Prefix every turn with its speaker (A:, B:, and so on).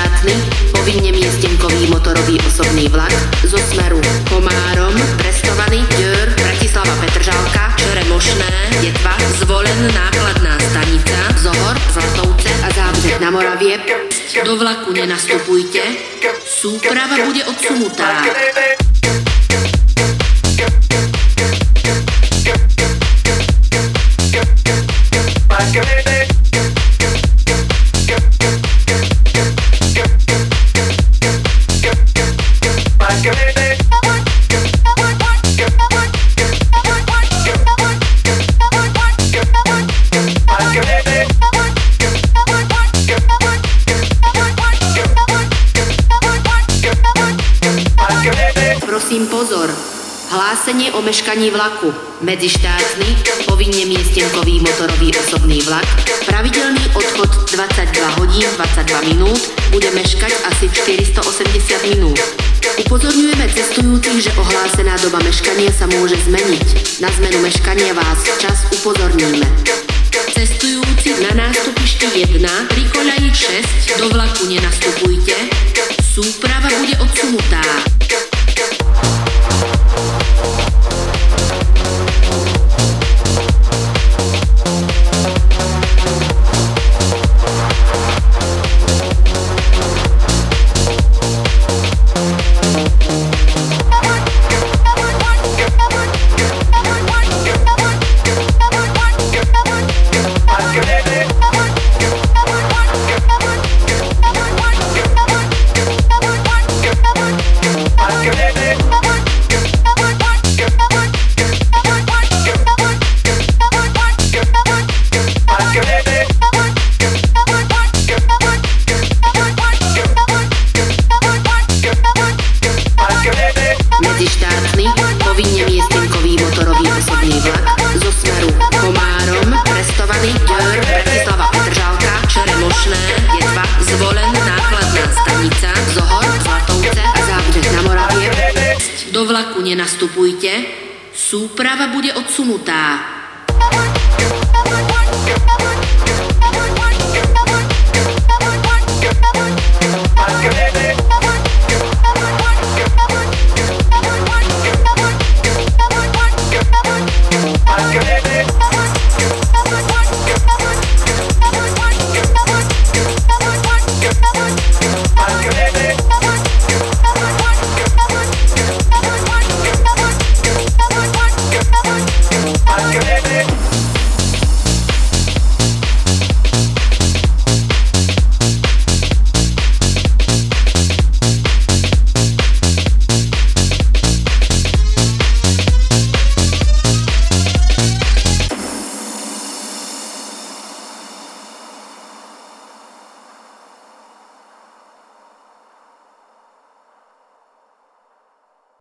A: štátnym povinne miestenkový motorový osobný vlak zo smeru Komárom, Prestovaný, Dür, Bratislava Petržalka, Čeremošné, Detva, Zvolen nákladná stanica, Zohor, Zlatovce a Zábřeh na Moravie. Do vlaku nenastupujte, súprava bude odsunutá. Prosím pozor, Hlásenie o meškaní vlaku. Medzištátny, povinne miestenkový motorový osobný vlak. Pravidelný odchod 22 hodín 22 minút bude meškať asi 480 minút. Upozorňujeme cestujúcich, že ohlásená doba meškania sa môže zmeniť. Na zmenu meškania vás včas upozorníme. Cestujúci na nástupišti 1 pri koľaji 6 do vlaku nenastupujte. Súprava bude odsunutá. Medzištátny, povinne miestenkový motorový osobný vlak zo smeru Komárom, Prestovaný, Dör, Bratislava Petržalka, Čeremošné, Detva, Zvolen, nákladná stanica, Zohor, Zlatovce a Zábřeh na Moravie. Do vlaku nenastupujte, súprava bude odsunutá.